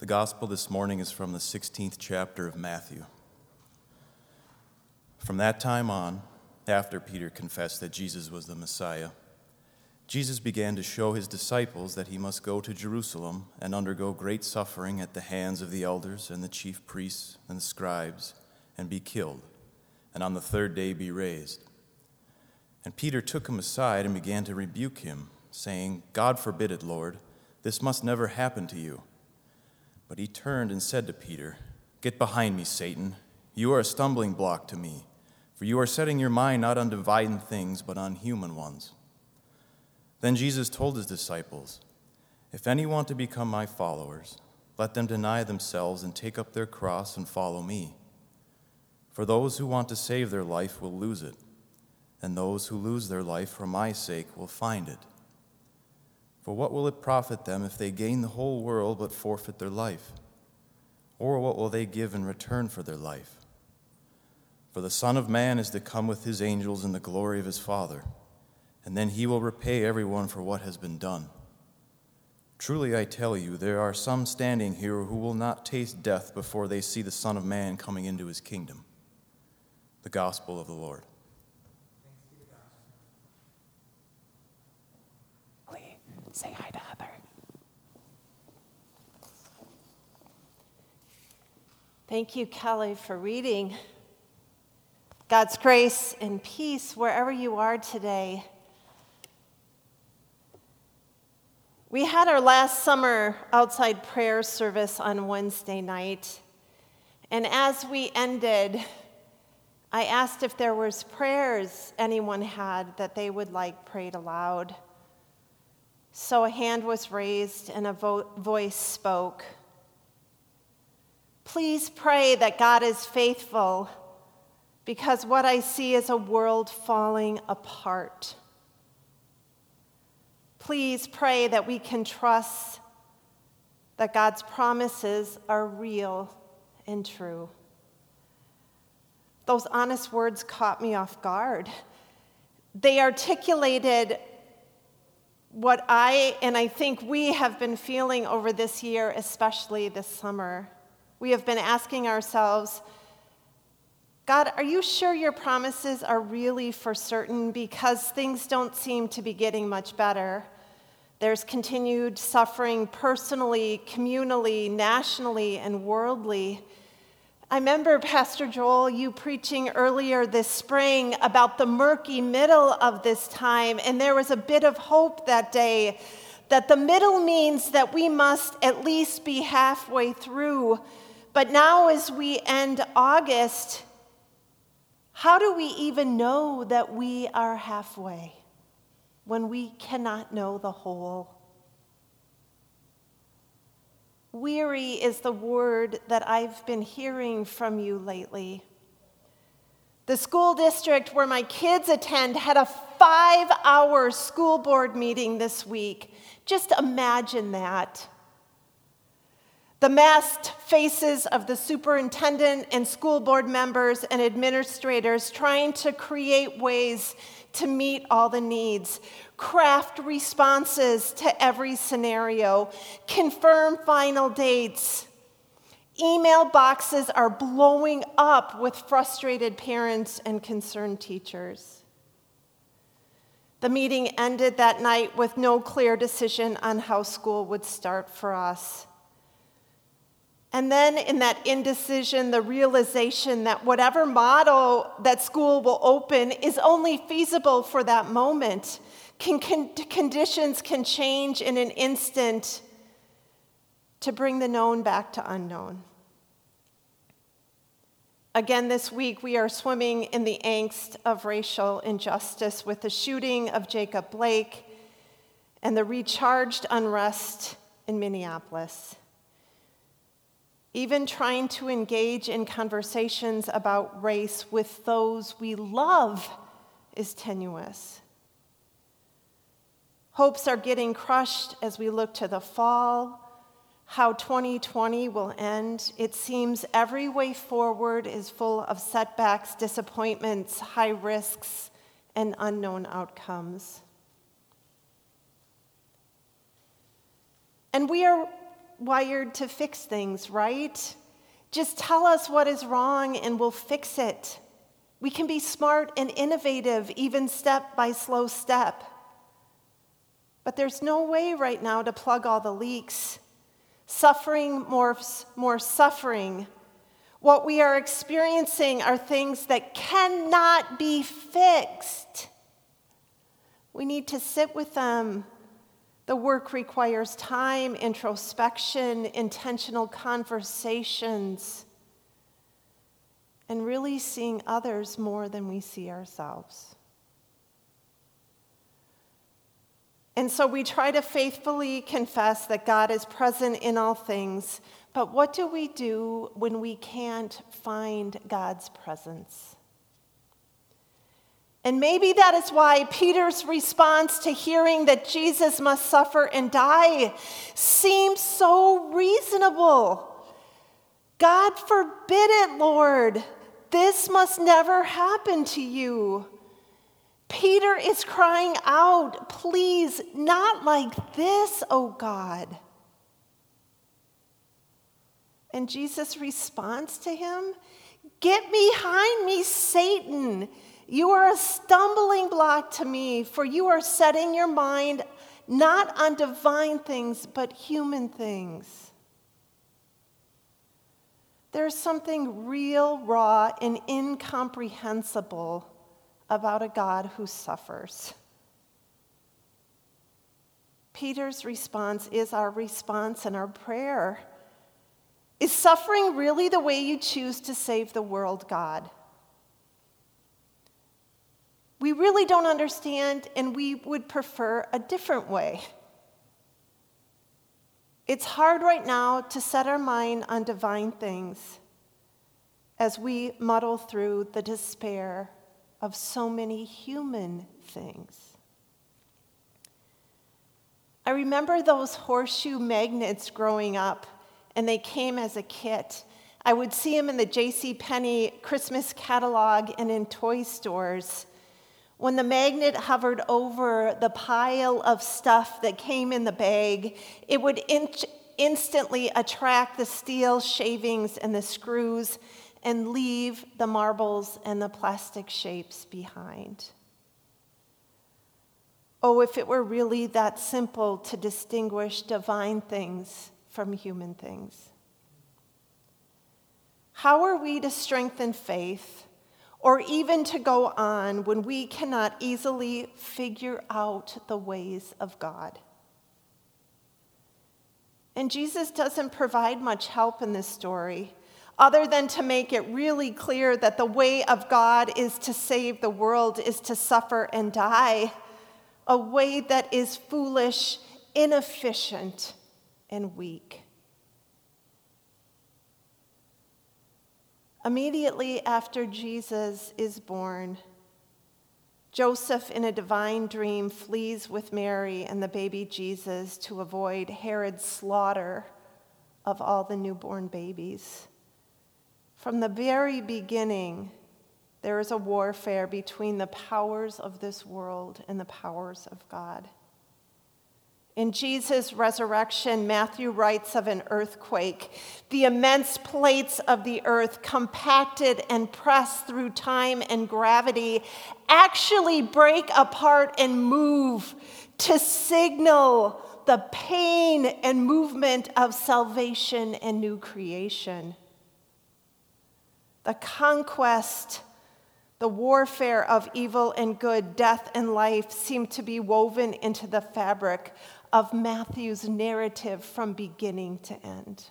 The gospel this morning is from the 16th chapter of Matthew. From that time on, after Peter confessed that Jesus was the Messiah, Jesus began to show his disciples that he must go to Jerusalem and undergo great suffering at the hands of the elders and the chief priests and the scribes, and be killed, and on the third day be raised. And Peter took him aside and began to rebuke him, saying, God forbid it, Lord, this must never happen to you. But he turned and said to Peter, Get behind me, Satan. You are a stumbling block to me, for you are setting your mind not on divine things, but on human ones. Then Jesus told his disciples, If any want to become my followers, let them deny themselves and take up their cross and follow me. For those who want to save their life will lose it, and those who lose their life for my sake will find it. For what will it profit them if they gain the whole world but forfeit their life? Or what will they give in return for their life? For the Son of Man is to come with his angels in the glory of his Father, and then he will repay everyone for what has been done. Truly I tell you, there are some standing here who will not taste death before they see the Son of Man coming into his kingdom. The Gospel of the Lord. Say hi to Heather. Thank you, Kelly, for reading. God's grace and peace wherever you are today. We had our last summer outside prayer service on Wednesday night. And as we ended, I asked if there was prayers anyone had that they would like prayed aloud. So a hand was raised and a vo- voice spoke. Please pray that God is faithful because what I see is a world falling apart. Please pray that we can trust that God's promises are real and true. Those honest words caught me off guard. They articulated what I and I think we have been feeling over this year, especially this summer. We have been asking ourselves, God, are you sure your promises are really for certain? Because things don't seem to be getting much better. There's continued suffering personally, communally, nationally, and worldly. I remember, Pastor Joel, you preaching earlier this spring about the murky middle of this time, and there was a bit of hope that day that the middle means that we must at least be halfway through. But now, as we end August, how do we even know that we are halfway when we cannot know the whole? Weary is the word that I've been hearing from you lately. The school district where my kids attend had a five hour school board meeting this week. Just imagine that. The masked faces of the superintendent and school board members and administrators trying to create ways to meet all the needs, craft responses to every scenario, confirm final dates. Email boxes are blowing up with frustrated parents and concerned teachers. The meeting ended that night with no clear decision on how school would start for us. And then in that indecision, the realization that whatever model that school will open is only feasible for that moment. Can, can, conditions can change in an instant to bring the known back to unknown. Again, this week, we are swimming in the angst of racial injustice with the shooting of Jacob Blake and the recharged unrest in Minneapolis. Even trying to engage in conversations about race with those we love is tenuous. Hopes are getting crushed as we look to the fall, how 2020 will end. It seems every way forward is full of setbacks, disappointments, high risks, and unknown outcomes. And we are wired to fix things, right? Just tell us what is wrong and we'll fix it. We can be smart and innovative, even step by slow step. But there's no way right now to plug all the leaks. Suffering morphs more suffering. What we are experiencing are things that cannot be fixed. We need to sit with them. The work requires time, introspection, intentional conversations, and really seeing others more than we see ourselves. And so we try to faithfully confess that God is present in all things, but what do we do when we can't find God's presence? And maybe that is why Peter's response to hearing that Jesus must suffer and die seems so reasonable. God forbid it, Lord. This must never happen to you. Peter is crying out, Please, not like this, oh God. And Jesus responds to him, Get behind me, Satan. You are a stumbling block to me, for you are setting your mind not on divine things, but human things. There's something real, raw, and incomprehensible about a God who suffers. Peter's response is our response and our prayer. Is suffering really the way you choose to save the world, God? We really don't understand, and we would prefer a different way. It's hard right now to set our mind on divine things as we muddle through the despair of so many human things. I remember those horseshoe magnets growing up, and they came as a kit. I would see them in the J.C. Penney Christmas catalog and in toy stores. When the magnet hovered over the pile of stuff that came in the bag, it would in- instantly attract the steel shavings and the screws and leave the marbles and the plastic shapes behind. Oh, if it were really that simple to distinguish divine things from human things. How are we to strengthen faith? Or even to go on when we cannot easily figure out the ways of God. And Jesus doesn't provide much help in this story, other than to make it really clear that the way of God is to save the world, is to suffer and die, a way that is foolish, inefficient, and weak. Immediately after Jesus is born, Joseph, in a divine dream, flees with Mary and the baby Jesus to avoid Herod's slaughter of all the newborn babies. From the very beginning, there is a warfare between the powers of this world and the powers of God. In Jesus' resurrection, Matthew writes of an earthquake. The immense plates of the earth, compacted and pressed through time and gravity, actually break apart and move to signal the pain and movement of salvation and new creation. The conquest the warfare of evil and good, death and life seem to be woven into the fabric of Matthew's narrative from beginning to end.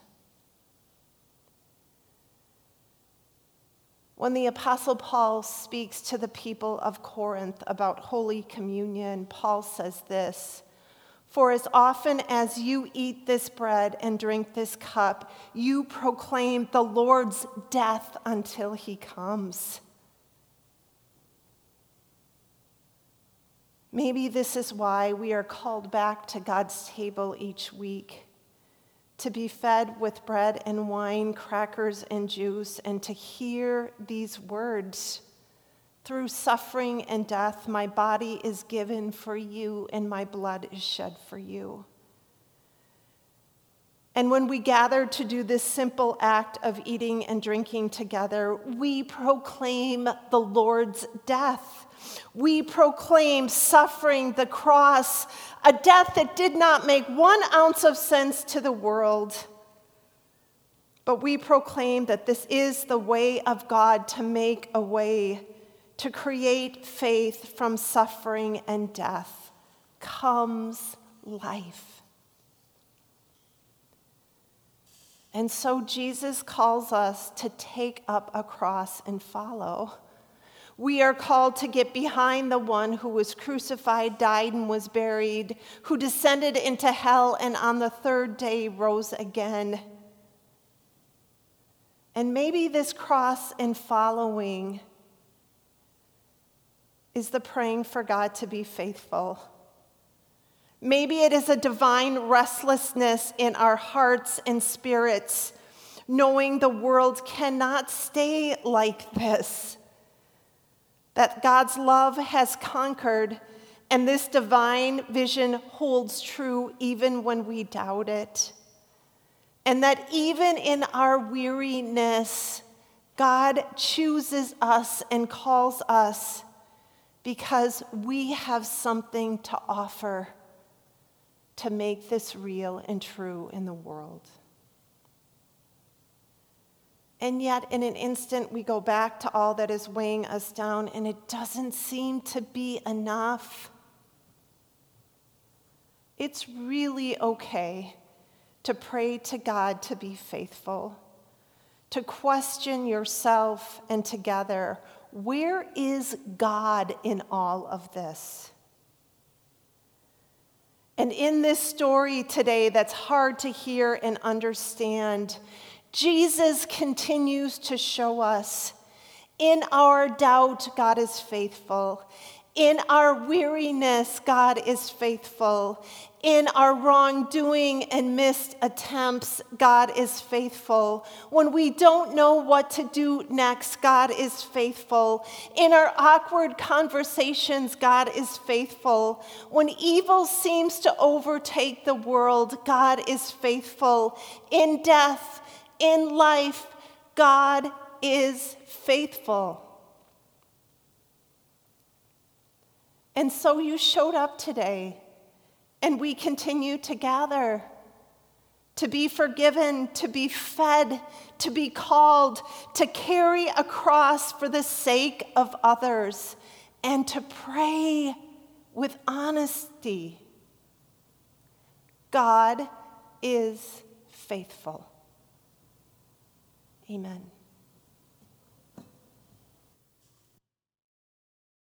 When the Apostle Paul speaks to the people of Corinth about Holy Communion, Paul says this For as often as you eat this bread and drink this cup, you proclaim the Lord's death until he comes. Maybe this is why we are called back to God's table each week to be fed with bread and wine, crackers and juice, and to hear these words. Through suffering and death, my body is given for you, and my blood is shed for you. And when we gather to do this simple act of eating and drinking together, we proclaim the Lord's death. We proclaim suffering, the cross, a death that did not make one ounce of sense to the world. But we proclaim that this is the way of God to make a way, to create faith from suffering and death. Comes life. And so Jesus calls us to take up a cross and follow. We are called to get behind the one who was crucified, died, and was buried, who descended into hell and on the third day rose again. And maybe this cross and following is the praying for God to be faithful. Maybe it is a divine restlessness in our hearts and spirits, knowing the world cannot stay like this that God's love has conquered, and this divine vision holds true even when we doubt it. And that even in our weariness, God chooses us and calls us because we have something to offer to make this real and true in the world. And yet, in an instant, we go back to all that is weighing us down, and it doesn't seem to be enough. It's really okay to pray to God to be faithful, to question yourself and together where is God in all of this? And in this story today that's hard to hear and understand, Jesus continues to show us in our doubt, God is faithful. In our weariness, God is faithful. In our wrongdoing and missed attempts, God is faithful. When we don't know what to do next, God is faithful. In our awkward conversations, God is faithful. When evil seems to overtake the world, God is faithful. In death, in life, God is faithful. And so you showed up today, and we continue to gather to be forgiven, to be fed, to be called, to carry a cross for the sake of others, and to pray with honesty. God is faithful. Amen.